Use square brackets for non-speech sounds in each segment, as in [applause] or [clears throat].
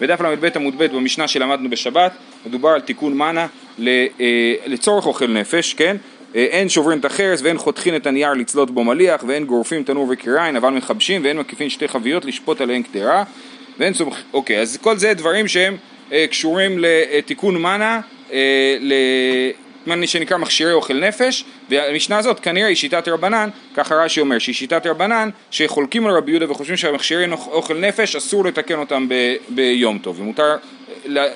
בדף ל"ב עמוד ב' במשנה שלמדנו בשבת, מדובר על תיקון מנה לצורך אוכל נפש, כן? אין שוברים את החרס ואין חותכין את הנייר לצלות בו מליח ואין גורפים תנור וקיריים אבל מחבשים ואין מקיפין שתי חביות לשפוט עליהן קדרה ואין סומכ... אוקיי, אז כל זה דברים שהם אה, קשורים לתיקון מנה, אה, מה שנקרא מכשירי אוכל נפש, והמשנה הזאת כנראה היא שיטת רבנן, ככה רש"י אומר, שהיא שיטת רבנן, שחולקים על רבי יהודה וחושבים שהמכשירי אוכל נפש אסור לתקן אותם ב- ביום טוב, ומותר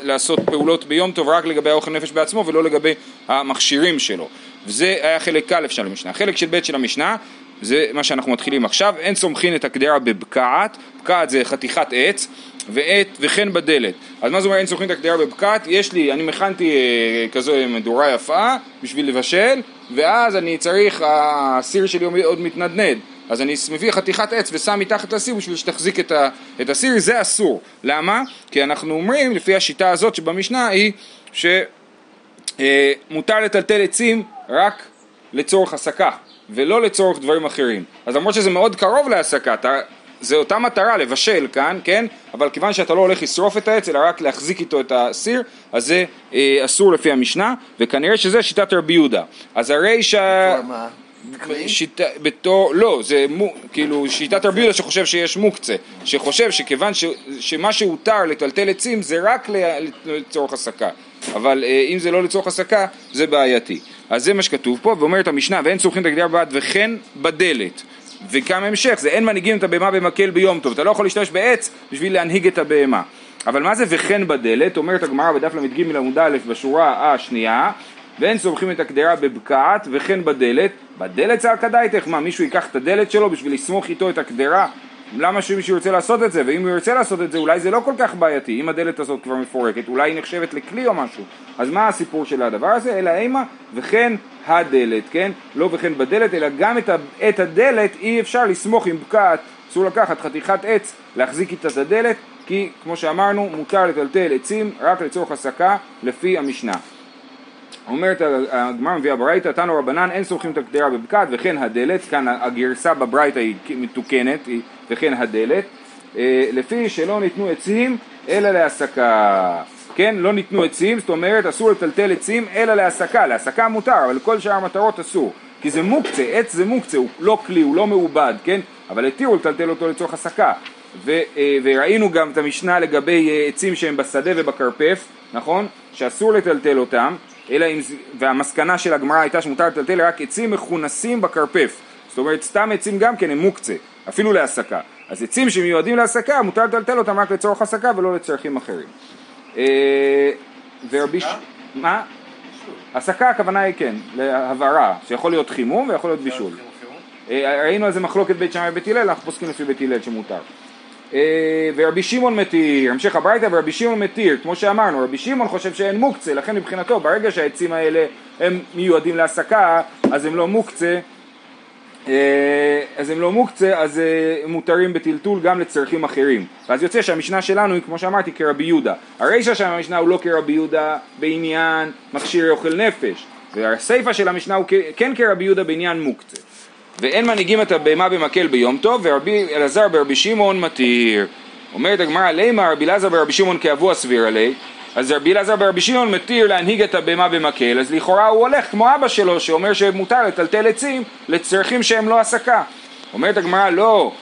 לעשות פעולות ביום טוב רק לגבי האוכל נפש בעצמו ולא לגבי המכשירים שלו. וזה היה חלק א' של המשנה. חלק של ב' של המשנה זה מה שאנחנו מתחילים עכשיו, אין סומכין את הקדרה בבקעת, בקעת זה חתיכת עץ, ועת וכן בדלת. אז מה זאת אומרת אין סומכין את הקדרה בבקעת? יש לי, אני מכנתי אה, כזו מדורה יפה בשביל לבשל, ואז אני צריך, הסיר שלי עוד מתנדנד. אז אני מביא חתיכת עץ ושם מתחת לסיר בשביל שתחזיק את, ה, את הסיר, זה אסור. למה? כי אנחנו אומרים, לפי השיטה הזאת שבמשנה, היא שמותר אה, לטלטל עצים רק לצורך הסקה. ולא לצורך דברים אחרים. אז למרות שזה מאוד קרוב להסקה, זה אותה מטרה לבשל כאן, כן? אבל כיוון שאתה לא הולך לשרוף את העץ אלא רק להחזיק איתו את הסיר, אז זה אה, אסור לפי המשנה, וכנראה שזה שיטת רבי יהודה. אז הרי שה... שיטה, בתור, לא, זה מו, כאילו שיטת רבי יהודה שחושב שיש מוקצה, שחושב שכיוון ש, שמה שהותר לטלטל עצים זה רק לצורך הסקה, אבל אה, אם זה לא לצורך הסקה זה בעייתי. אז זה מה שכתוב פה, ואומרת המשנה, ואין צורכים את הגדירה בבד וכן בדלת. וכמה המשך, זה אין מנהיגים את הבהמה במקל ביום טוב, אתה לא יכול להשתמש בעץ בשביל להנהיג את הבהמה. אבל מה זה וכן בדלת? אומרת הגמרא בדף ל"ג עמוד א' בשורה השנייה, ואין סומכים את הקדרה בבקעת וכן בדלת, בדלת זה הקדאיתך, מה מישהו ייקח את הדלת שלו בשביל לסמוך איתו את הקדרה? למה שמישהו ירצה לעשות את זה? ואם הוא ירצה לעשות את זה אולי זה לא כל כך בעייתי, אם הדלת הזאת כבר מפורקת, אולי היא נחשבת לכלי או משהו. אז מה הסיפור של הדבר הזה? אלא אימה וכן הדלת, כן? לא וכן בדלת, אלא גם את, ה- את הדלת אי אפשר לסמוך עם בקעת, אסור לקחת חתיכת עץ, להחזיק איתה את הדלת, כי כמו שאמרנו, מותר לטלטל עצים רק לצורך הסקה לפי המשנה. אומרת הגמרא מביאה ברייתא, תנו רבנן אין סומכים את הקדרה בבקעת וכן הדלת, כאן הגרסה בברייתא היא מתוקנת, וכן הדלת, אה, לפי שלא ניתנו עצים אלא להסקה. כן, לא ניתנו עצים, זאת אומרת אסור לטלטל עצים אלא להסקה, להסקה מותר, אבל כל שאר המטרות אסור, כי זה מוקצה, עץ זה מוקצה, הוא לא כלי, הוא לא מעובד, כן, אבל התירו לטלטל אותו לצורך הסקה. ו, אה, וראינו גם את המשנה לגבי אה, עצים שהם בשדה ובכרפף, נכון? שאסור לטלטל אותם, אלא אם, והמסקנה של הגמרא הייתה שמותר לטלטל רק עצים מכונסים בכרפף. זאת אומרת, סתם עצים גם כן הם מוקצה, אפילו להסקה. אז עצים שמיועדים להסקה, מותר לטלטל אותם רק לצורך הסקה ולא לצרכים אחרים. אה, ורבי... מה? הסקה הכוונה היא כן, להבערה, שיכול להיות חימום ויכול להיות בישול. אה, ראינו על זה מחלוקת בית שמאי ובית הלל, אנחנו פוסקים לפי בית הלל שמותר. אה, ורבי שמעון מתיר, המשך הברייתא ורבי שמעון מתיר, כמו שאמרנו, רבי שמעון חושב שאין מוקצה, לכן מבחינתו ברגע שהעצים האלה הם מיועדים להסקה, אז הם לא מוקצה, אז הם לא מוקצה, אז הם מותרים בטלטול גם לצרכים אחרים. ואז יוצא שהמשנה שלנו היא, כמו שאמרתי, כרבי יהודה. הרישא של המשנה הוא לא כרבי יהודה בעניין מכשיר אוכל נפש, והסיפא של המשנה הוא כן כרבי יהודה בעניין מוקצה. ואין מנהיגים את הבהמה במקל ביום טוב, ורבי אלעזר ברבי שמעון מתיר. אומרת הגמרא, לימה רבי אלעזר ברבי שמעון כאבו הסביר עלי, אז רבי אלעזר ברבי שמעון מתיר להנהיג את הבהמה במקל, אז לכאורה הוא הולך כמו אבא שלו שאומר שמותר לטלטל עצים לצרכים שהם לא הסקה. אומרת הגמרא, לא,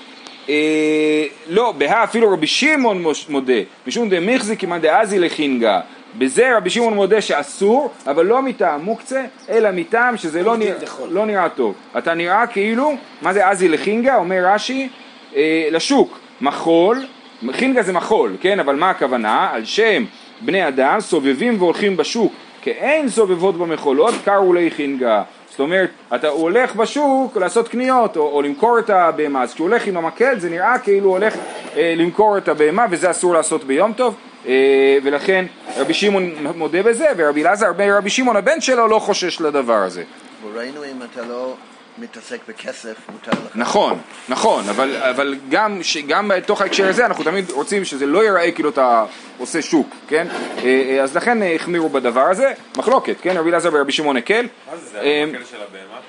אה, לא, בהא אפילו רבי שמעון מודה, משום דמיחזיק כמאן דאזי לחינגה. בזה רבי שמעון מודה שאסור, אבל לא מטעם מוקצה, אלא מטעם שזה לא, נרא, לא נראה טוב. אתה נראה כאילו, מה זה אזי לחינגה? אומר רש"י, אה, לשוק, מחול, חינגה זה מחול, כן? אבל מה הכוונה? על שם בני אדם סובבים והולכים בשוק כאין סובבות במחולות, קראו לי חינגה. זאת אומרת, אתה הולך בשוק לעשות קניות או, או למכור את הבהמה, אז כשהוא הולך עם המקל זה נראה כאילו הוא הולך אה, למכור את הבהמה וזה אסור לעשות ביום טוב אה, ולכן רבי שמעון מודה בזה ורבי אלעזר רבי שמעון הבן שלו לא חושש לדבר הזה. וראינו אם אתה לא מתעסק בכסף, מותר לך. נכון, נכון, אבל, אבל גם, ש, גם בתוך ההקשר הזה אנחנו תמיד רוצים שזה לא ייראה כאילו אתה עושה שוק, כן? אה, אה, אז לכן החמירו בדבר הזה, מחלוקת, כן? רבי אלעזר ורבי שמעון הקל. מה זה, זה המקל של הבהמה?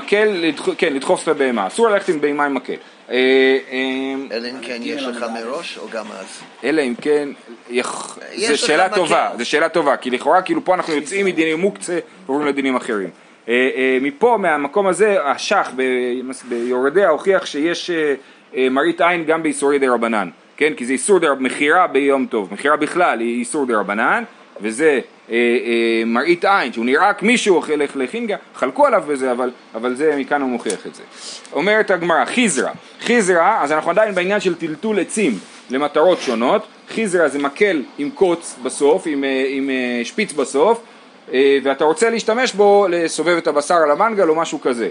מקל, לדח- כן, לדחוף את הבהמה, אסור ללכת עם בהמה עם מקל. אה, אה, אלא אם כן יש לך מראש או גם אז. אלא אם כן, זו שאלה. טובה, זו שאלה טובה, כי לכאורה כאילו פה אנחנו יוצאים מדיני מוקצה ועוברים לדינים אחרים. אה, אה, מפה, מהמקום הזה, השח ביורדיה הוכיח שיש אה, מראית עין גם באיסורי דה רבנן, כן? כי זה איסור דה מכירה ביום טוב, מכירה בכלל היא איסור דה רבנן, וזה אה, אה, מראית עין, שהוא נראה כמישהו הולך לחינגה, חלקו עליו בזה, אבל, אבל זה, מכאן הוא מוכיח את זה. אומרת הגמרא, חיזרא, חיזרא, אז אנחנו עדיין בעניין של טלטול עצים למטרות שונות, חיזרא זה מקל עם קוץ בסוף, עם, עם שפיץ בסוף, ואתה רוצה להשתמש בו לסובב את הבשר על המנגל או משהו כזה.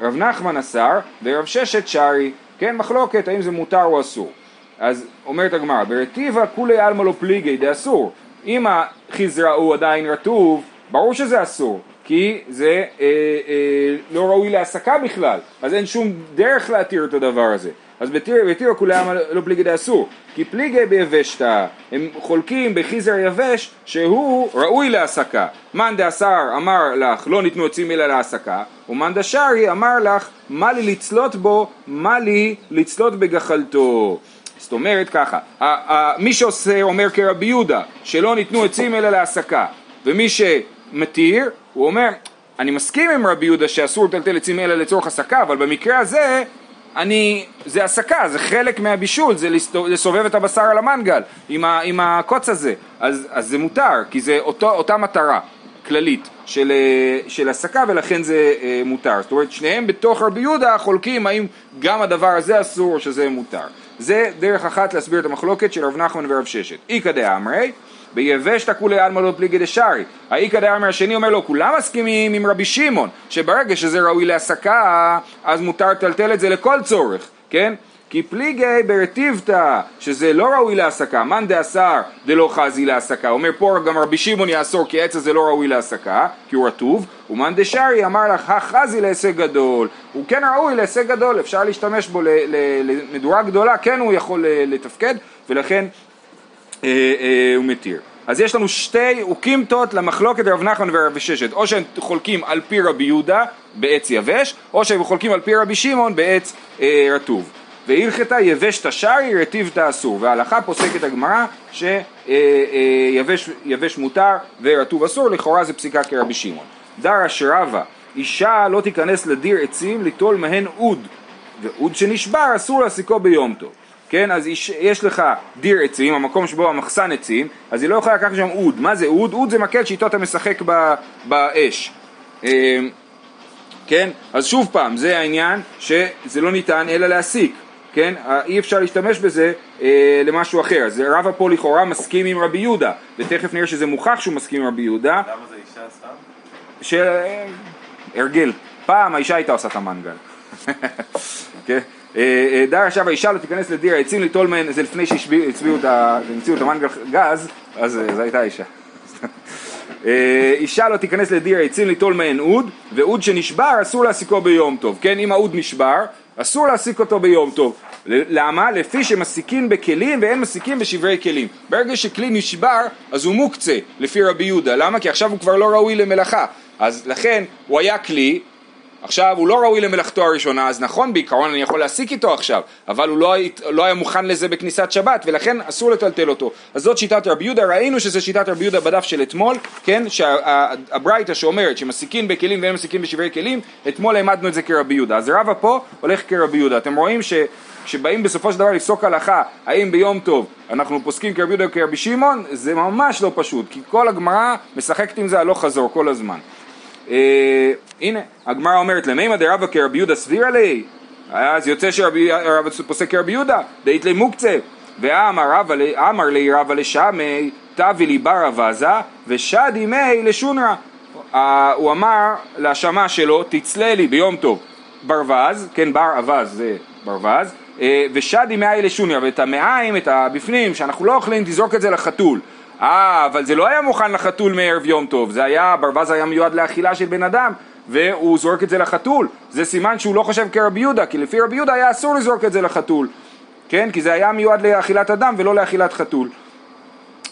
רב נחמן אסר ורב ששת שרי, כן מחלוקת האם זה מותר או אסור. אז אומרת הגמרא, ברטיבה כולי עלמא לא פליגי דאסור. אם החיזרא הוא עדיין רטוב, ברור שזה אסור, כי זה אה, אה, לא ראוי להעסקה בכלל, אז אין שום דרך להתיר את הדבר הזה. אז בתיר- בתירא כולי עלמא לא פליגי דאסור, כי פליגי ביבשתא, הם חולקים בחיזר יבש שהוא ראוי להעסקה. מאן דאסר אמר לך לא ניתנו עצים אלא להעסקה, ומאן דשארי אמר לך מה לי לצלות בו, מה לי לצלות בגחלתו. זאת אומרת ככה, מי שעושה אומר כרבי יהודה, שלא ניתנו עצים אלא להעסקה, ומי שמתיר, הוא אומר, אני מסכים עם רבי יהודה שאסור לטלטל עצים אלא לצורך הסקה, אבל במקרה הזה, אני, זה הסקה, זה חלק מהבישול, זה לסובב את הבשר על המנגל עם, ה, עם הקוץ הזה, אז, אז זה מותר, כי זה אותו, אותה מטרה כללית של, אה, של הסקה ולכן זה אה, מותר. זאת אומרת, שניהם בתוך רבי יהודה חולקים האם גם הדבר הזה אסור או שזה מותר. זה דרך אחת להסביר את המחלוקת של רב נחמן ורב ששת. איכא דאמרי, ביבשתא כולי עלמא לא פליגי דשארי. האיכא דאמרי השני אומר לו, כולם מסכימים עם רבי שמעון, שברגע שזה ראוי להסקה, אז מותר לטלטל את זה לכל צורך, כן? כי פליגי ברטיבתא, שזה לא ראוי להסקה, מאן דאסר דלא חזי להסקה, אומר פה גם רבי שמעון יאסור כי העץ הזה לא ראוי להסקה, כי הוא רטוב, ומאן דשארי אמר לך החזי להישג גדול, הוא כן ראוי להישג גדול, אפשר להשתמש בו למדורה גדולה, כן הוא יכול לתפקד, ולכן הוא מתיר. אז יש לנו שתי אוקימתות למחלוקת רב נחמן ורב ששת, או שהם חולקים על פי רבי יהודה בעץ יבש, או שהם חולקים על פי רבי שמעון בעץ אה, רטוב. והלכתה יבשתא שרי רטיבתא אסור, וההלכה פוסקת הגמרא שיבש יבש מותר ורטוב אסור, לכאורה זה פסיקה כרבי שמעון. דרש רבא, אישה לא תיכנס לדיר עצים ליטול מהן אוד, ואוד שנשבר אסור להסיקו ביום טוב. כן, אז יש, יש לך דיר עצים, המקום שבו המחסן עצים, אז היא לא יכולה לקחת שם אוד. מה זה אוד? אוד זה מקל שאיתו אתה משחק ב, באש. אה, כן? אז שוב פעם, זה העניין שזה לא ניתן אלא להסיק, כן? אה, אי אפשר להשתמש בזה אה, למשהו אחר. אז רבא פה לכאורה מסכים עם רבי יהודה, ותכף נראה שזה מוכח שהוא מסכים עם רבי יהודה, למה זה אישה סתם? ש... הרגל. פעם האישה הייתה עושה את המנגל. [laughs] כן? אה, אה, דר עכשיו האישה לא תיכנס לדיר העצים ליטול מהן, זה לפני שהצביעו את ה- המציאו את המנגל גז, אז אה, זו הייתה אישה. [laughs] אישה לא תיכנס לדיר העצים ליטול מהן אוד, ואוד שנשבר אסור להסיקו ביום טוב. כן, אם האוד נשבר, אסור להסיק אותו ביום טוב. למה? לפי שמסיקין בכלים ואין מסיקים בשברי כלים. ברגע שכלי נשבר, אז הוא מוקצה, לפי רבי יהודה. למה? כי עכשיו הוא כבר לא ראוי למלאכה. אז לכן, הוא היה כלי, עכשיו הוא לא ראוי למלאכתו הראשונה, אז נכון בעיקרון אני יכול להסיק איתו עכשיו, אבל הוא לא, לא היה מוכן לזה בכניסת שבת, ולכן אסור לטלטל אותו. אז זאת שיטת רבי יהודה, ראינו שזה שיטת רבי יהודה בדף של אתמול, כן, שהברייתא שאומרת שמסיקים בכלים ואין מסיקים בשברי כלים, אתמול העמדנו את זה כרבי יהודה. אז רבא פה הולך כרבי יהודה. אתם רואים ש... כשבאים בסופו של דבר לפסוק הלכה, האם ביום טוב אנחנו פוסקים כרבי יהודה או כרבי שמעון, זה ממש לא פשוט, כי כל הגמרא משחקת עם זה הלוך חזור כל הזמן. אה, הנה, הגמרא אומרת למימא דרבא כרבי יהודה סבירה לי, אז יוצא שרבי רבא פוסק כרבי יהודה, דאית לי מוקצה, ואמר לי- רבא לשמי, תבי לי בר אבזה, ושדי מי לשונרא. אה, הוא אמר להשמה שלו, תצלה לי ביום טוב ברווז, כן בר אבז זה ברווז, אה, ושדי מאי לשונרא, ואת המעיים, את הבפנים, שאנחנו לא אוכלים, תזרוק את זה לחתול. אה, אבל זה לא היה מוכן לחתול מערב יום טוב, זה היה, ברווז היה מיועד לאכילה של בן אדם, והוא זורק את זה לחתול. זה סימן שהוא לא חושב כרבי יהודה, כי לפי רבי יהודה היה אסור לזרוק את זה לחתול. כן? כי זה היה מיועד לאכילת אדם ולא לאכילת חתול.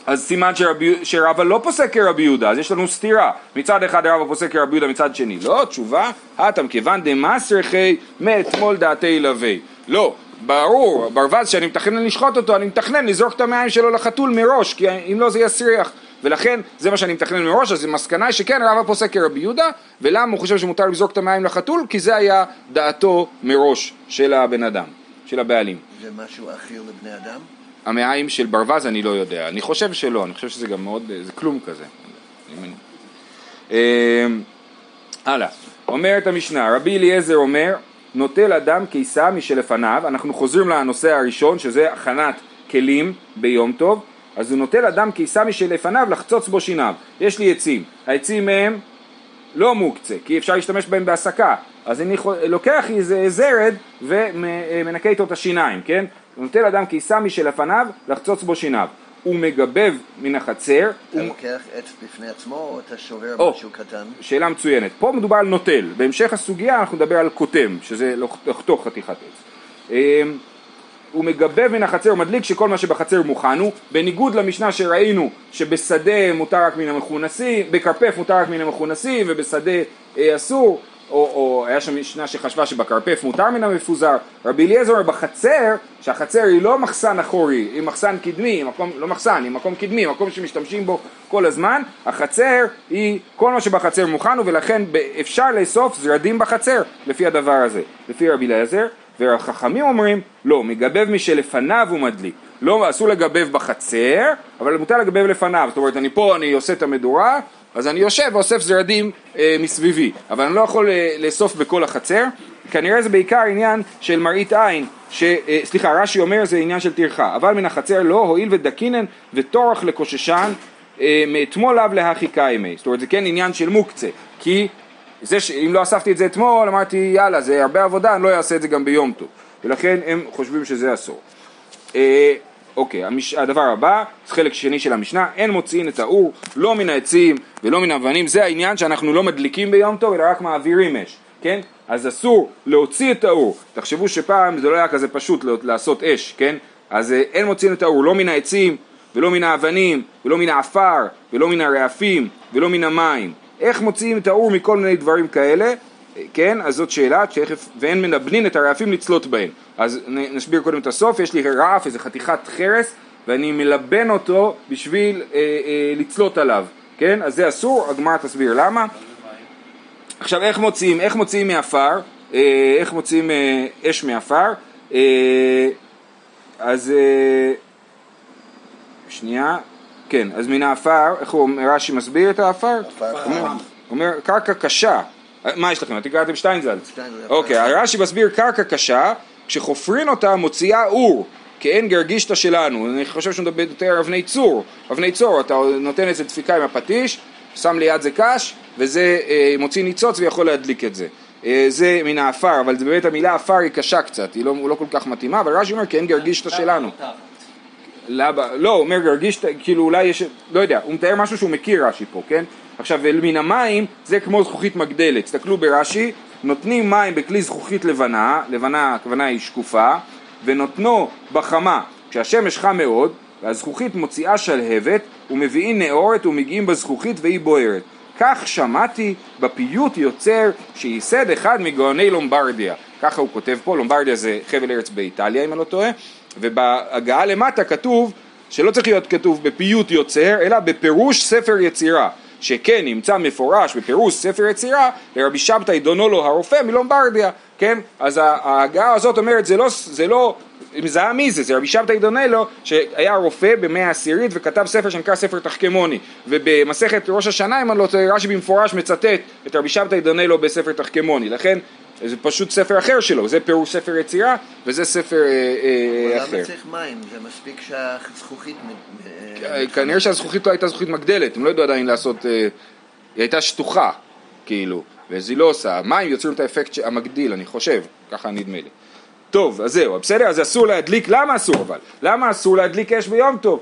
אז סימן שרבי, שרבא לא פוסק כרבי יהודה, אז יש לנו סתירה. מצד אחד רבא פוסק כרבי יהודה, מצד שני לא. תשובה, הטם כיוון דמסרחי מאתמול דעתי ילווה. לא, ברור, ברווז שאני מתכנן לשחוט אותו, אני מתכנן לזרוק את המעיים שלו לחתול מראש, כי אם לא זה יסריח. ולכן זה מה שאני מתכנן מראש, אז המסקנה היא שכן רבא פוסק כרבי יהודה, ולמה הוא חושב שמותר לזרוק את המעיים לחתול? כי זה היה דעתו מראש של הבן אדם, של הבעלים. זה משהו אכיל לבני אדם? המעיים של ברווז אני לא יודע, אני חושב שלא, אני חושב שזה גם מאוד, זה כלום כזה. אמ, הלאה, אומרת המשנה, רבי אליעזר אומר, נוטל אדם קיסה משלפניו, אנחנו חוזרים לנושא הראשון שזה הכנת כלים ביום טוב, אז הוא נוטל אדם קיסה משלפניו לחצוץ בו שיניו. יש לי עצים, העצים הם לא מוקצה, כי אפשר להשתמש בהם בהסקה, אז אני לוקח איזה זרד ומנקה איתו את השיניים, כן? נוטל אדם קיסה משלפניו לחצוץ בו שיניו. הוא מגבב מן החצר. אתה הוא... לוקח עץ בפני עצמו או אתה שובר או, משהו קטן? שאלה מצוינת. פה מדובר על נוטל, בהמשך הסוגיה אנחנו נדבר על קוטם, שזה לחתוך חתיכת עץ. אמ, הוא מגבב מן החצר ומדליק שכל מה שבחצר מוכן הוא, בניגוד למשנה שראינו שבשדה מותר רק מן המכונסים, בכרפף מותר רק מן המכונסים ובשדה אה, אסור, או, או היה שם משנה שחשבה שבכרפף מותר מן המפוזר, רבי אליעזר בחצר, שהחצר היא לא מחסן אחורי, היא מחסן קדמי, מקום, לא מחסן, היא מקום קדמי, מקום שמשתמשים בו כל הזמן, החצר היא כל מה שבחצר מוכן ולכן אפשר לאסוף זרדים בחצר לפי הדבר הזה, לפי רבי אליעזר, והחכמים אומרים לא, מגבב משלפניו הוא מדליק, לא, אסור לגבב בחצר, אבל מותר לגבב לפניו, זאת אומרת אני פה אני עושה את המדורה אז אני יושב ואוסף זרדים אה, מסביבי, אבל אני לא יכול אה, לאסוף בכל החצר, כנראה זה בעיקר עניין של מראית עין, ש, אה, סליחה, רש"י אומר זה עניין של טרחה, אבל מן החצר לא, הואיל ודקינן וטורח לקוששן, אה, מאתמול אב להכי קיימי, זאת אומרת זה כן עניין של מוקצה, כי זה שאם לא אספתי את זה אתמול, אמרתי יאללה זה הרבה עבודה, אני לא אעשה את זה גם ביום טוב, ולכן הם חושבים שזה אסור. אה, אוקיי, המש... הדבר הבא, חלק שני של המשנה, אין מוציאים את האור לא מן העצים ולא מן האבנים, זה העניין שאנחנו לא מדליקים ביום טוב אלא רק מעבירים אש, כן? אז אסור להוציא את האור, תחשבו שפעם זה לא היה כזה פשוט לעשות אש, כן? אז אה, אין מוציאים את האור לא מן העצים ולא מן האבנים ולא מן העפר ולא מן הרעפים ולא מן המים, איך מוציאים את האור מכל מיני דברים כאלה? כן, אז זאת שאלה, תכף, ואין מנבנין את הרעפים לצלות בהן. אז נסביר קודם את הסוף, יש לי רעף, איזה חתיכת חרס, ואני מלבן אותו בשביל אה, אה, לצלות עליו, כן? אז זה אסור, הגמרא תסביר למה. עכשיו איך מוציאים, איך מוציאים מעפר, אה, איך מוציאים אה, אש מעפר, אה, אז אה, שנייה, כן, אז מן העפר, איך הוא, רש"י מסביר את העפר? עפר אומר, אומר קרקע קשה, מה יש לכם? אתם קראתם שטיינזלץ? אוקיי, רש"י מסביר קרקע קשה, כשחופרין אותה מוציאה אור, כאין גרגישתא שלנו, אני חושב שהוא מדבר יותר אבני צור, אבני צור, אתה נותן איזה דפיקה עם הפטיש, שם ליד זה קש, וזה אה, מוציא ניצוץ ויכול להדליק את זה. אה, זה מן האפר, אבל זה באמת המילה אפר היא קשה קצת, היא לא, לא כל כך מתאימה, אבל רש"י אומר כאין גרגישתא שלנו. לא, הוא אומר גרגישתא, כאילו אולי יש, לא יודע, הוא מתאר משהו שהוא מכיר רש"י פה, כן? עכשיו, מן המים זה כמו זכוכית מגדלת, תסתכלו ברש"י, נותנים מים בכלי זכוכית לבנה, לבנה הכוונה היא שקופה, ונותנו בחמה, כשהשמש חם מאוד, והזכוכית מוציאה שלהבת, ומביאים נאורת ומגיעים בזכוכית והיא בוערת. כך שמעתי בפיוט יוצר שייסד אחד מגאוני לומברדיה. ככה הוא כותב פה, לומברדיה זה חבל ארץ באיטליה אם אני לא טועה, ובהגעה למטה כתוב שלא צריך להיות כתוב בפיוט יוצר, אלא בפירוש ספר יצירה. שכן נמצא מפורש בפירוש ספר יצירה לרבי שבתאי דונולו הרופא מלומברדיה, כן? אז ההגעה הזאת אומרת זה לא, זה לא מזהה מי זה, זה רבי שבתאי דונלו שהיה רופא במאה העשירית וכתב ספר שנקרא ספר תחכמוני ובמסכת ראש השנה אם אני לא טועה רש"י במפורש מצטט את רבי שבתאי דונלו בספר תחכמוני לכן זה פשוט ספר אחר שלו, זה פירוש ספר יצירה וזה ספר אה, אה, אחר. למה צריך מים? זה מספיק שהזכוכית... אה, כנראה שהזכוכית לא הייתה זכוכית מגדלת, הם לא ידעו עדיין לעשות... אה, היא הייתה שטוחה, כאילו, ואז היא לא עושה. מים יוצרים את האפקט המגדיל, אני חושב, ככה נדמה לי. טוב, אז זהו, בסדר? אז אסור להדליק, למה אסור אבל? למה אסור להדליק אש ביום טוב?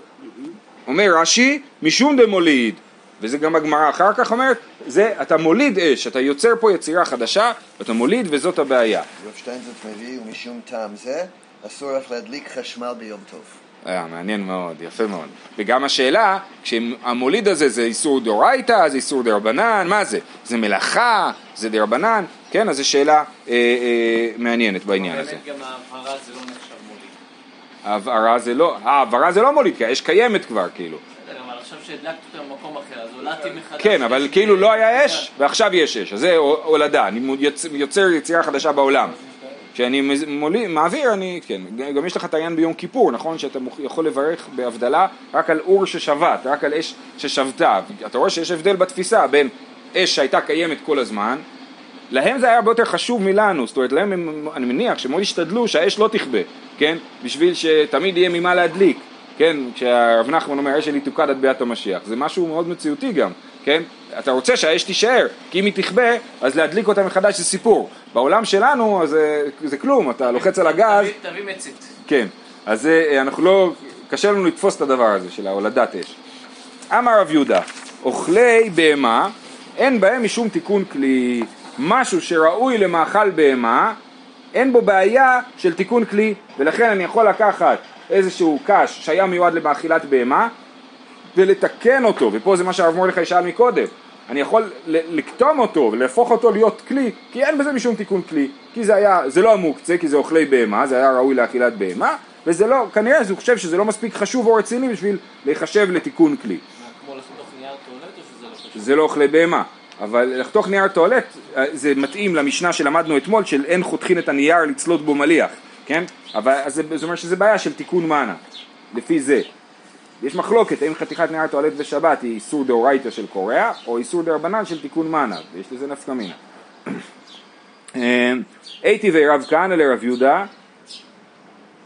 אומר רש"י, משום דמוליד. וזה גם הגמרא אחר כך אומרת, זה, אתה מוליד אש, אתה יוצר פה יצירה חדשה, ואתה מוליד וזאת הבעיה. רב שטיינזרץ מביא, ומשום טעם זה, אסור לך להדליק חשמל ביום טוב. היה מעניין מאוד, יפה מאוד. וגם השאלה, כשהמוליד הזה זה איסור דאורייתא, זה איסור דרבנן, מה זה? זה מלאכה, זה דרבנן, כן? אז זו שאלה אה, אה, מעניינת בעניין הזה. באמת גם ההבהרה זה לא נחשב מוליד. ההבהרה זה לא, ההעברה זה לא מוליד, כי האש קיימת כבר, כאילו. עכשיו שהדלקת אותה במקום אחר, אז הולדתי מחדש. כן, אבל כאילו לא היה אש, ועכשיו יש אש, אז זה הולדה, אני יוצ- יוצר יצירה חדשה בעולם. כשאני מעביר, אני, כן, גם יש לך את העניין ביום כיפור, נכון? שאתה יכול לברך בהבדלה רק על אור ששבת, רק על אש ששבתה. אתה רואה שיש הבדל בתפיסה בין אש שהייתה קיימת כל הזמן, להם זה היה הרבה יותר חשוב מלנו, זאת אומרת, להם, הם, אני מניח שמאוד השתדלו שהאש לא תכבה, כן? בשביל שתמיד יהיה ממה להדליק, כן? כשהרב נחמן אומר, האש שלי תוקד עד ביאת המשיח, זה משהו מאוד מציאותי גם, כן? אתה רוצה שהאש תישאר, כי אם היא תכבה, אז להדליק אותה מחדש זה סיפור. בעולם שלנו, אז זה, זה כלום, אתה לוחץ על הגז, תביא- תביא מצית. כן, אז זה, אנחנו לא, קשה לנו לתפוס את הדבר הזה של ההולדת אש. אמר רב יהודה, אוכלי בהמה, אין בהם משום תיקון כלי. משהו שראוי למאכל בהמה, אין בו בעיה של תיקון כלי, ולכן אני יכול לקחת איזשהו קש שהיה מיועד למאכילת בהמה, ולתקן אותו, ופה זה מה שהרב מרדכי שאל מקודם, אני יכול לקטום אותו ולהפוך אותו להיות כלי, כי אין בזה משום תיקון כלי, כי זה היה, זה לא המוקצה, כי זה אוכלי בהמה, זה היה ראוי לאכילת בהמה, וזה לא, כנראה הוא חושב שזה לא מספיק חשוב או רציני בשביל להיחשב לתיקון כלי. מה, כמו לחתוך נייר טואלט או שזה לא חשוב? זה לא אוכלי בהמה, אבל לחתוך נייר טואלט אה, זה מתאים למשנה שלמדנו אתמול של אין חותכין את הנייר לצלות בו מליח, כן? אבל זה, זה אומר שזה בעיה של תיקון מנא, לפי זה. יש מחלוקת האם חתיכת נייר טואלט בשבת היא איסור דאורייתא של קריעה או איסור דרבנן של תיקון מנא, ויש לזה נפקא מינה. [clears throat] הייתי ורב כהנא לרב יהודה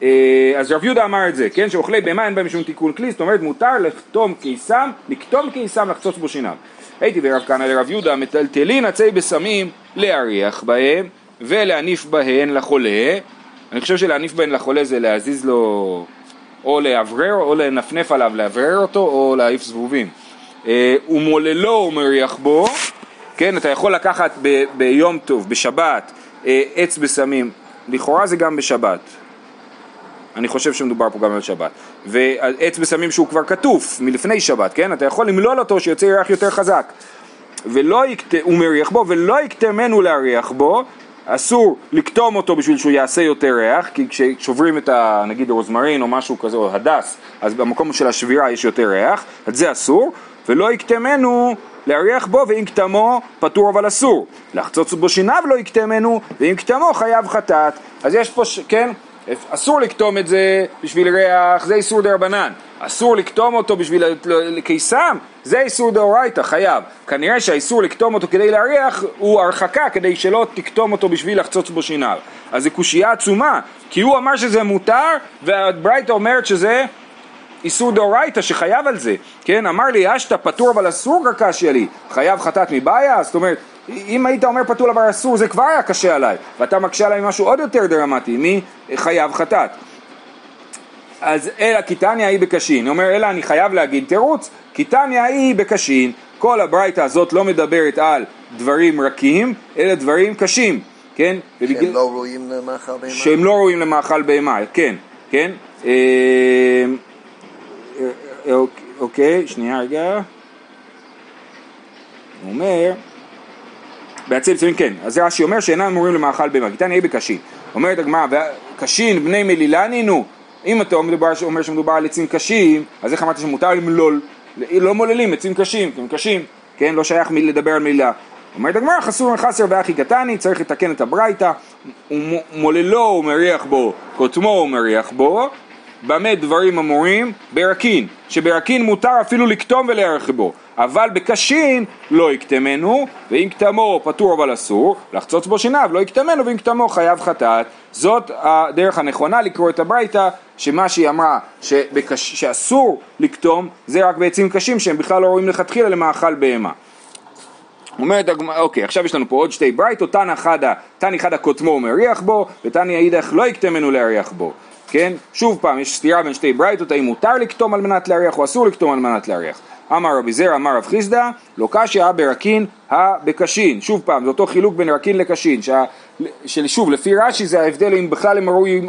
אה, אז רב יהודה אמר את זה, כן, שאוכלי בהמה אין בהם שום תיקון כלי, זאת אומרת מותר לקטום קיסם, לקטום קיסם, לחצוץ בו שיניו. הייתי ברב כהנא לרב יהודה, מטלטלין עצי בשמים, להריח בהם ולהניף בהן לחולה. אני חושב שלהניף בהן לחולה זה להזיז לו, או לאוורר, או לנפנף עליו, לאוורר אותו, או להעיף זבובים. אה, ומוללו ומריח בו, כן, אתה יכול לקחת ב- ביום טוב, בשבת, אה, עץ בשמים, לכאורה זה גם בשבת, אני חושב שמדובר פה גם על שבת. ועץ בשמים שהוא כבר כתוף מלפני שבת, כן? אתה יכול למלול אותו שיוצא ריח יותר חזק. ולא יקט... הוא מריח בו, ולא יקטמנו להריח בו, אסור לקטום אותו בשביל שהוא יעשה יותר ריח, כי כששוברים את ה... נגיד רוזמרין או משהו כזה, או הדס, אז במקום של השבירה יש יותר ריח, אז זה אסור, ולא יקטמנו להריח בו, ואם קטמו פטור אבל אסור. לחצוץ בו שיניו לא יקטמנו, ואם קטמו חייב חטאת. אז יש פה, ש... כן? אסור לקטום את זה בשביל ריח, זה איסור דרבנן. אסור לקטום אותו בשביל קיסם, זה איסור דאורייתא, חייב. כנראה שהאיסור לקטום אותו כדי להריח הוא הרחקה כדי שלא תקטום אותו בשביל לחצוץ בו שיניו. אז זו קושייה עצומה, כי הוא אמר שזה מותר, והברייתא אומרת שזה איסור דאורייתא שחייב על זה, כן? אמר לי אשתא פטור אבל אסור קשיא לי, חייב חטאת מבעיה? זאת אומרת, אם היית אומר פטור אבל אסור זה כבר היה קשה עליי, ואתה מקשה עליי משהו עוד יותר דרמטי, מי חייב חטאת? אז אלא קיטניה היא בקשין, אומר אלא אני חייב להגיד תירוץ, קיטניה היא בקשין, כל הברייתא הזאת לא מדברת על דברים רכים, אלא דברים קשים, כן? ובגלל- שהם לא ראויים למאכל בהמה? שהם לא ראויים למאכל בהמה, כן, כן? אה, אה, אוקיי, אוקיי, שנייה רגע. הוא אומר, בעצם צבעים כן, אז רש"י אומר שאינם אמורים למאכל בהמה, גיתן יהיה בקשין. אומרת הגמרא, קשין בני מלילני נו, אם אתה מדובר, אומר שמדובר על עצים קשים, אז איך אמרת שמותר למלול? לא מוללים עצים קשים, כי הם קשים, כן? לא שייך לדבר על מילה. אומרת הגמרא, חסור מחסר ואחי קטני, צריך לתקן את הברייתא, ומוללו ומריח בו, קוטמו ומריח בו, במה דברים אמורים? ברקין, שברקין מותר אפילו לקטום ולהערך בו, אבל בקשין לא יקטמנו, ואם קטמו פטור אבל אסור, לחצוץ בו שיניו לא יקטמנו, ואם קטמו חייב חטאת. זאת הדרך הנכונה לקרוא את הברייתא, שמה שהיא אמרה שבקש... שאסור לקטום, זה רק בעצים קשים שהם בכלל לא רואים לכתחילה למאכל בהמה. אומרת הגמרא, אוקיי, עכשיו יש לנו פה עוד שתי ברייתות, תנא חדא, תני חדא קוטמו ומריח בו, ותני אידך לא יקטמנו להריח בו. כן? שוב פעם, יש סתירה בין שתי ברייתות, האם מותר לקטום על מנת להריח או אסור לקטום על מנת להריח. אמר רבי זרע, אמר רב חיסדא, לא קשיא ברקין הבקשין. שוב פעם, זה אותו חילוק בין רקין לקשין, שה, של שוב, לפי רש"י זה ההבדל אם בכלל הם ראויים,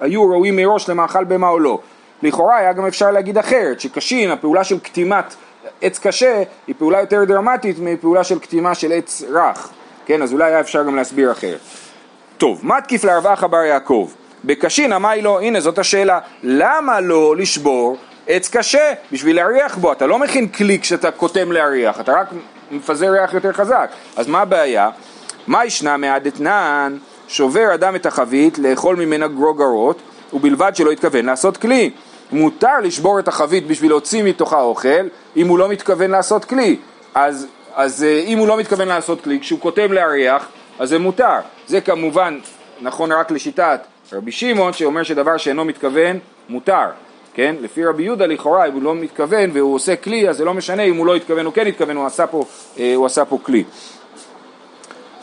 היו ראויים מראש למאכל בהמה או לא. לכאורה היה גם אפשר להגיד אחרת, שקשין, הפעולה של קטימת עץ קשה, היא פעולה יותר דרמטית מפעולה של קטימה של עץ רך, כן, אז אולי היה אפשר גם להסביר אחרת. טוב, מה תקיף לרב אחא בר יעקב? בקשין אמי לו, הנה זאת השאלה, למה לא לשבור עץ קשה בשביל להריח בו? אתה לא מכין כלי כשאתה קוטם להריח, אתה רק מפזר ריח יותר חזק, אז מה הבעיה? מה ישנה מעדתנן? שובר אדם את החבית לאכול ממנה גרוגרות ובלבד שלא התכוון לעשות כלי. מותר לשבור את החבית בשביל להוציא מתוכה אוכל אם הוא לא מתכוון לעשות כלי. אז, אז אה, אם הוא לא מתכוון לעשות כלי, כשהוא כותב להריח, אז זה מותר. זה כמובן נכון רק לשיטת רבי שמעון שאומר שדבר שאינו מתכוון מותר. כן? לפי רבי יהודה לכאורה אם הוא לא מתכוון והוא עושה כלי אז זה לא משנה אם הוא לא התכוון או כן התכוון הוא עשה פה, אה, הוא עשה פה כלי.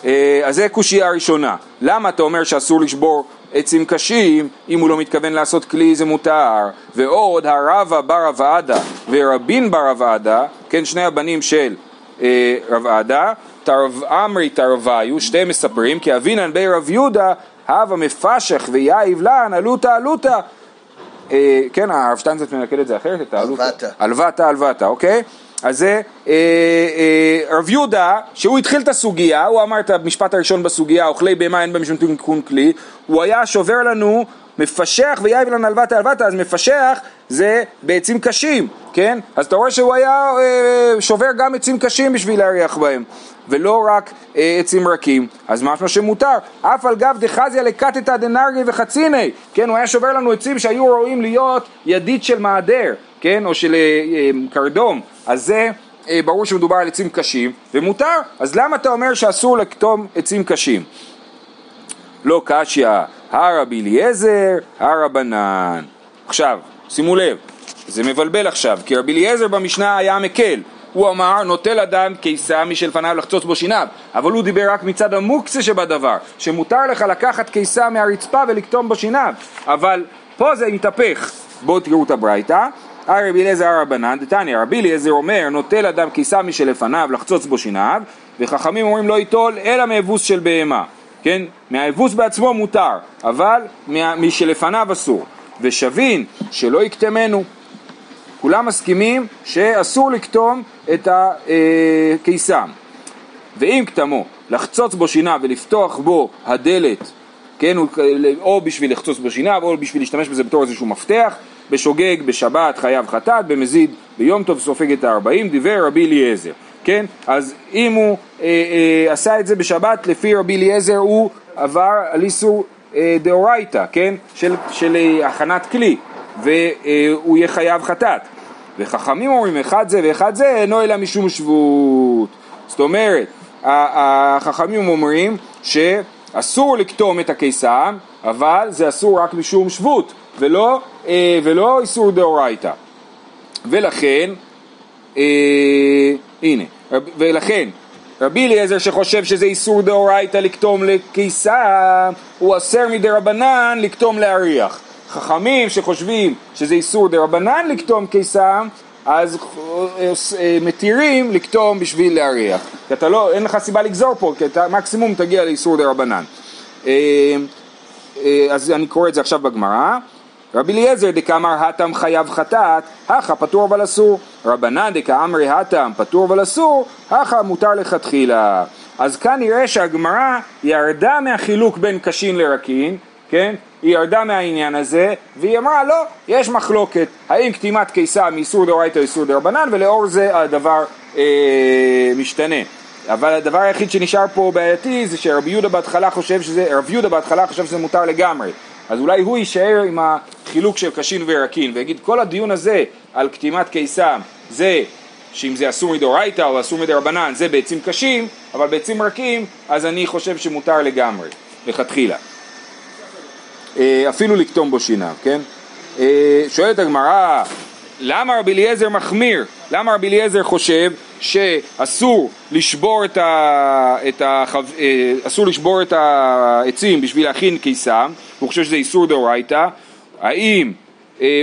אה, אז זה קושייה ראשונה. למה אתה אומר שאסור לשבור עצים קשים, אם הוא לא מתכוון לעשות כלי זה מותר. ועוד הרבה בר אבעדה ורבין בר אבעדה, כן, שני הבנים של אה, רב עדה, תרב עמרי תרוויו, שתיהם מספרים, כי אבינן בי רב יהודה, הווה מפשח ויאיב לן, עלותא עלותא. אה, כן, הרב שטיינזרט מנקד את זה אחרת, את העלותא. עלוותא. עלוותא, עלוותא, אוקיי? אז זה אה, אה, רב יהודה, שהוא התחיל את הסוגיה, הוא אמר את המשפט הראשון בסוגיה, אוכלי בהמה אין בהם משום תיקון כלי, הוא היה שובר לנו, מפשח ויאיב לנו עלוותא עלוותא, אז מפשח זה בעצים קשים, כן? אז אתה רואה שהוא היה שובר גם עצים קשים בשביל להריח בהם, ולא רק אה, עצים רכים, אז משמע שמותר, אף על גב דחזיה לקטתא דנרגי וחציני, כן? הוא היה שובר לנו עצים שהיו ראויים להיות ידית של מעדר, כן? או של אה, אה, קרדום, אז זה אה, ברור שמדובר על עצים קשים, ומותר, אז למה אתה אומר שאסור לקטום עצים קשים? לא קשיא, הרבי אליעזר, הרבנן. עכשיו, שימו לב, זה מבלבל עכשיו, כי רבי אליעזר במשנה היה מקל. הוא אמר, נוטל אדם קיסה משלפניו לחצוץ בו שיניו, אבל הוא דיבר רק מצד המוקצה שבדבר, שמותר לך לקחת קיסה מהרצפה ולקטום בו שיניו, אבל פה זה מתהפך. בואו תראו את הברייתא. הרי רבי אליעזר הרבנן, דתניא, רבי אליעזר אומר, נוטל אדם קיסה משלפניו לחצוץ בו שיניו, וחכמים אומרים לא ייטול אלא מאבוס של בהמה. כן? מהאבוס בעצמו מותר, אבל משלפניו אסור. ושבין שלא יקטמנו. כולם מסכימים שאסור לקטום את הקיסם. ואם קטמו, לחצוץ בו שיניו ולפתוח בו הדלת, כן, או בשביל לחצוץ בו שיניו, או בשביל להשתמש בזה בתור איזשהו מפתח, בשוגג, בשבת, חייב חטאת, במזיד, ביום טוב סופג את הארבעים, דיבר רבי אליעזר, כן? אז אם הוא אה, אה, עשה את זה בשבת, לפי רבי אליעזר הוא עבר על איסור אה, דאורייתא, כן? של, של אה, הכנת כלי, והוא יהיה חייב חטאת. וחכמים אומרים אחד זה ואחד זה אינו אלא משום שבות. זאת אומרת, החכמים אומרים שאסור לקטום את הקיסם, אבל זה אסור רק משום שבות, ולא, אה, ולא איסור דאורייתא. ולכן, אה, הנה, ולכן, רבי אליעזר שחושב שזה איסור דאורייתא לקטום לקיסם, הוא אסר מדרבנן לקטום להריח. חכמים שחושבים שזה איסור דרבנן לקטום קיסם, אז אה, מתירים לקטום בשביל להריח. כי אתה לא, אין לך סיבה לגזור פה, כי אתה מקסימום תגיע לאיסור דרבנן. אה, אה, אז אני קורא את זה עכשיו בגמרא. רבי אליעזר דקאמר הטם חייב חטאת, הכה פטור אבל אסור. רבנן דקאמרי הטם פטור אבל אסור, הכה מותר לכתחילה. אז כאן נראה שהגמרא ירדה מהחילוק בין קשין לרקין, כן? היא ירדה מהעניין הזה, והיא אמרה לא, יש מחלוקת, האם קטימת קיסם מאיסור דאורייתא או איסור דרבנן, ולאור זה הדבר אה, משתנה. אבל הדבר היחיד שנשאר פה בעייתי זה שרבי יהודה בהתחלה חושב שזה, רב יהודה בהתחלה חושב שזה מותר לגמרי. אז אולי הוא יישאר עם החילוק של קשין ורקין ויגיד כל הדיון הזה על קטימת קיסם זה שאם זה אסור מדאורייתא או אסור מדרבנן זה בעצים קשים אבל בעצים רכים אז אני חושב שמותר לגמרי לכתחילה אפילו לקטום בו שיניו, כן? אה, שואלת הגמרא, למה רבי אליעזר מחמיר? למה רבי אליעזר חושב שאסור לשבור את, ה, את, ה, אה, אסור לשבור את העצים בשביל להכין קיסם, הוא חושב שזה איסור דאורייתא, האם אה,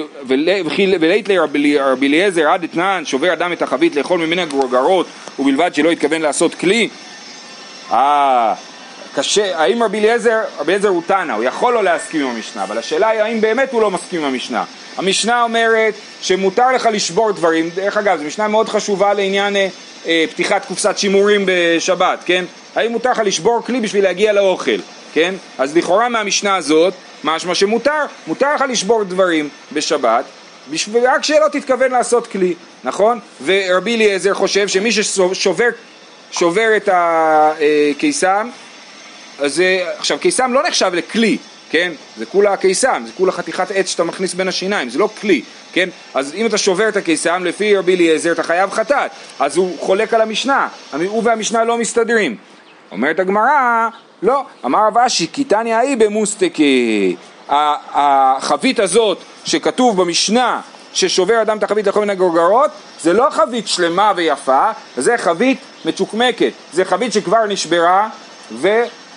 ולית לרבי רבי אליעזר עד אתנן שובר אדם את החבית לאכול ממנה גרוגרות ובלבד שלא התכוון לעשות כלי? אה, קשה, האם רבי אליעזר, רבי אליעזר הוא תנא, הוא יכול לא להסכים עם המשנה, אבל השאלה היא האם באמת הוא לא מסכים עם המשנה. המשנה אומרת שמותר לך לשבור דברים, דרך אגב, זו משנה מאוד חשובה לעניין אה, אה, פתיחת קופסת שימורים בשבת, כן? האם מותר לך לשבור כלי בשביל להגיע לאוכל, כן? אז לכאורה מהמשנה הזאת, משמע שמותר, מותר לך לשבור דברים בשבת, בשביל, רק שלא תתכוון לעשות כלי, נכון? ורבי אליעזר חושב שמי ששובר שובר את הקיסם, אז עכשיו קיסם לא נחשב לכלי, כן? זה כולה קיסם, זה כולה חתיכת עץ שאתה מכניס בין השיניים, זה לא כלי, כן? אז אם אתה שובר את הקיסם, לפי רבי אליעזר אתה חייב חטאת, אז הוא חולק על המשנה, הוא והמשנה לא מסתדרים. אומרת הגמרא, לא, אמר רב אשי, כי תניא האי במוסטקי, החבית הזאת שכתוב במשנה ששובר אדם את החבית לכל מיני גורגרות, זה לא חבית שלמה ויפה, זה חבית מצ'וקמקת, זה חבית שכבר נשברה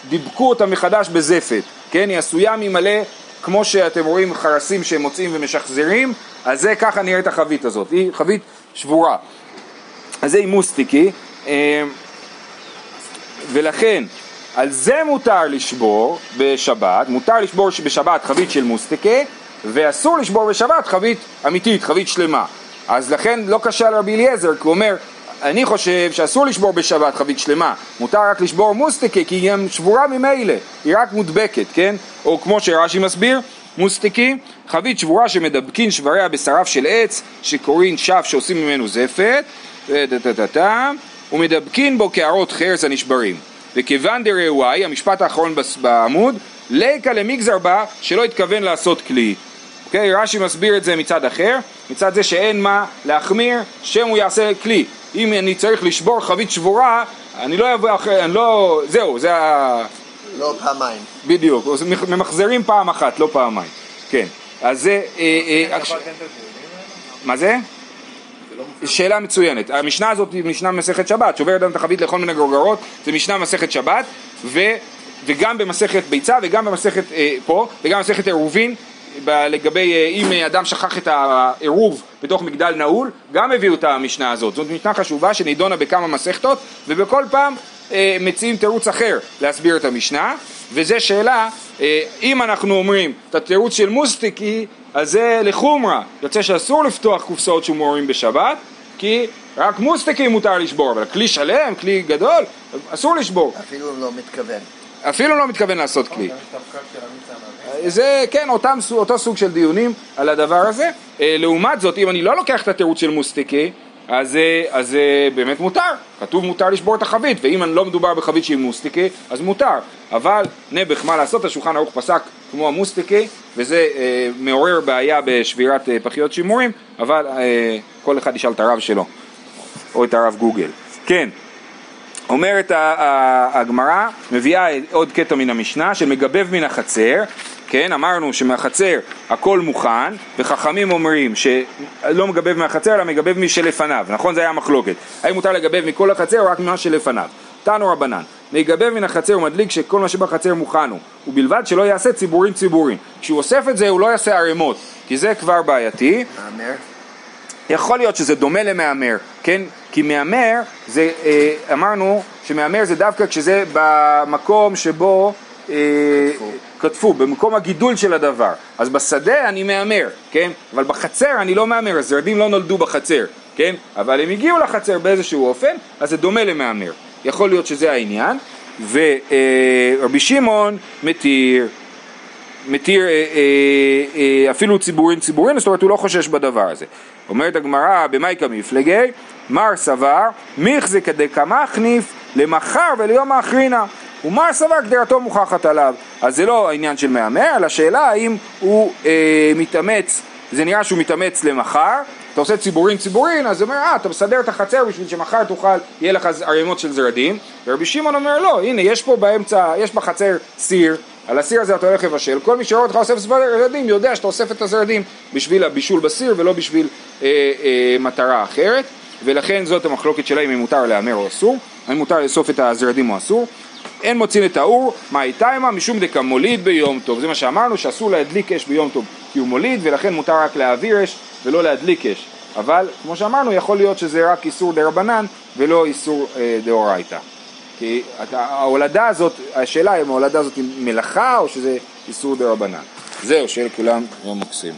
ודיבקו אותה מחדש בזפת, כן, היא עשויה ממלא, כמו שאתם רואים חרסים שהם מוצאים ומשחזרים, אז זה ככה נראית החבית הזאת, היא חבית שבורה. אז זה אימוס תיקי, אה, ולכן על זה מותר לשבור בשבת, מותר לשבור בשבת חבית של מוסטיקה ואסור לשבור בשבת חבית אמיתית, חבית שלמה. אז לכן לא קשה על רבי אליעזר, כי הוא אומר, אני חושב שאסור לשבור בשבת חבית שלמה, מותר רק לשבור מוסטיקה כי היא גם שבורה ממילא, היא רק מודבקת, כן? או כמו שרש"י מסביר, מוסטיקי, חבית שבורה שמדבקין שבריה בשריו של עץ, שקוראים שף שעושים ממנו זפת, ומדבקין בו קערות חרס הנשברים. וכיוון דראוואי, המשפט האחרון בעמוד, ליקה למגזר בה שלא התכוון לעשות כלי. אוקיי, רש"י מסביר את זה מצד אחר, מצד זה שאין מה להחמיר, שם הוא יעשה כלי. אם אני צריך לשבור חבית שבורה, אני לא אבוא אחרי, אני לא, זהו, זה ה... לא פעמיים. בדיוק, ממחזרים פעם אחת, לא פעמיים. כן, אז זה... אה, אה, מה זה? שאלה מצוינת. המשנה הזאת היא משנה מסכת שבת, שובר אדם את החבית לכל מיני גרוגרות, זה משנה מסכת שבת, ו, וגם במסכת ביצה וגם במסכת אה, פה, וגם במסכת עירובין, לגבי אה, אם אדם שכח את העירוב בתוך מגדל נעול, גם הביאו את המשנה הזאת. זאת משנה חשובה שנידונה בכמה מסכתות, ובכל פעם אה, מציעים תירוץ אחר להסביר את המשנה, וזה שאלה, אה, אם אנחנו אומרים את התירוץ של מוסטיקי, אז זה לחומרה, יוצא שאסור לפתוח קופסאות שומרים בשבת, כי רק מוסטיקי מותר לשבור, אבל כלי שלם, כלי גדול, אסור לשבור. אפילו לא מתכוון. אפילו לא מתכוון לעשות כלי. זה כן, אותם, אותו סוג של דיונים על הדבר הזה. אה, לעומת זאת, אם אני לא לוקח את התירוץ של מוסטיקי, אז זה באמת מותר, כתוב מותר לשבור את החבית, ואם לא מדובר בחבית שהיא מוסטיקי, אז מותר. אבל נעבך, מה לעשות, השולחן ערוך פסק כמו המוסטיקי, וזה אה, מעורר בעיה בשבירת אה, פחיות שימורים, אבל אה, כל אחד ישאל את הרב שלו, או את הרב גוגל. כן. אומרת הגמרא, מביאה עוד קטע מן המשנה, שמגבב מן החצר, כן, אמרנו שמהחצר הכל מוכן, וחכמים אומרים שלא מגבב מהחצר אלא מגבב משלפניו, נכון? זה היה המחלוקת. האם מותר לגבב מכל החצר או רק ממה שלפניו? תנו רבנן, מגבב מן החצר ומדליק שכל מה שבחצר מוכן הוא, ובלבד שלא יעשה ציבורים ציבורים. כשהוא אוסף את זה הוא לא יעשה ערימות, כי זה כבר בעייתי. יכול להיות שזה דומה למהמר, כן? כי מהמר זה, אה, אמרנו שמהמר זה דווקא כשזה במקום שבו אה, כתבו, במקום הגידול של הדבר. אז בשדה אני מהמר, כן? אבל בחצר אני לא מהמר, הזרדים לא נולדו בחצר, כן? אבל הם הגיעו לחצר באיזשהו אופן, אז זה דומה למהמר. יכול להיות שזה העניין, ורבי שמעון מתיר, מתיר אה, אה, אפילו ציבורין ציבורין, זאת אומרת הוא לא חושש בדבר הזה. אומרת הגמרא במאי כמפלגי, מר סבר, מיכזה כדקמחניף למחר וליום האחרינה. ומר סבר קדרתו מוכחת עליו. אז זה לא העניין של מהמר, אלא השאלה האם הוא אה, מתאמץ, זה נראה שהוא מתאמץ למחר, אתה עושה ציבורין ציבורין, אז הוא אומר, אה, אתה מסדר את החצר בשביל שמחר תוכל, יהיה לך ערימות של זרדים, ורבי שמעון אומר, לא, הנה, יש פה באמצע, יש בחצר סיר, על הסיר הזה אתה הולך לבשל, כל מי שרואה אותך אוסף זרדים יודע שאתה אוסף את הזרדים בשביל הבישול בסיר ולא בשביל אה, אה, מטרה אחרת, ולכן זאת המחלוקת שלהם אם מותר להמר או אסור, האם מותר לאסוף את הזרדים או אסור. אין מוצאים את האור, מה איתה עמה? משום דקה מוליד ביום טוב. זה מה שאמרנו, שאסור להדליק אש ביום טוב כי הוא מוליד, ולכן מותר רק להעביר אש ולא להדליק אש. אבל כמו שאמרנו, יכול להיות שזה רק איסור דה רבנן ולא איסור אה, דאורייתא. כי ההולדה הזאת, השאלה אם ההולדה הזאת היא מלאכה או שזה איסור דה רבנן. זהו, שיהיה לכולם יום מקסים.